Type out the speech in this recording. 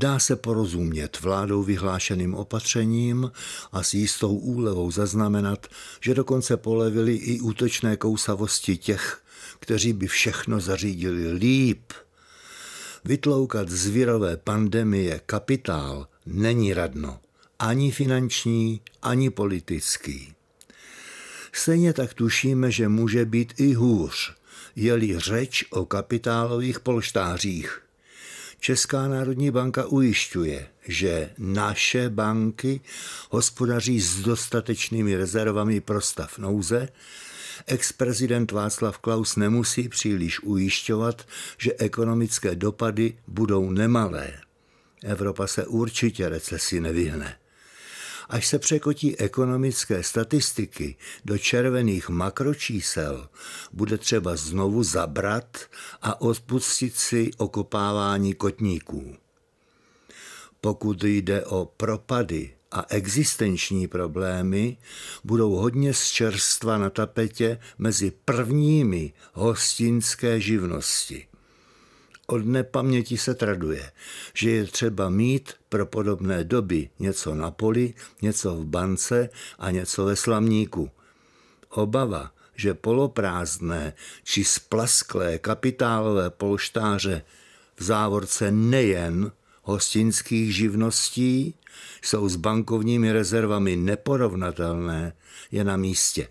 Dá se porozumět vládou vyhlášeným opatřením a s jistou úlevou zaznamenat, že dokonce polevili i útočné kousavosti těch, kteří by všechno zařídili líp. Vytloukat z virové pandemie kapitál není radno, ani finanční, ani politický. Stejně tak tušíme, že může být i hůř, je-li řeč o kapitálových polštářích. Česká národní banka ujišťuje, že naše banky hospodaří s dostatečnými rezervami pro stav nouze, Ex-prezident Václav Klaus nemusí příliš ujišťovat, že ekonomické dopady budou nemalé. Evropa se určitě recesi nevyhne. Až se překotí ekonomické statistiky do červených makročísel, bude třeba znovu zabrat a odpustit si okopávání kotníků. Pokud jde o propady a existenční problémy, budou hodně z čerstva na tapetě mezi prvními hostinské živnosti. Od nepaměti se traduje, že je třeba mít pro podobné doby něco na poli, něco v bance a něco ve slamníku. Obava, že poloprázdné či splasklé kapitálové polštáře v závorce nejen hostinských živností jsou s bankovními rezervami neporovnatelné, je na místě.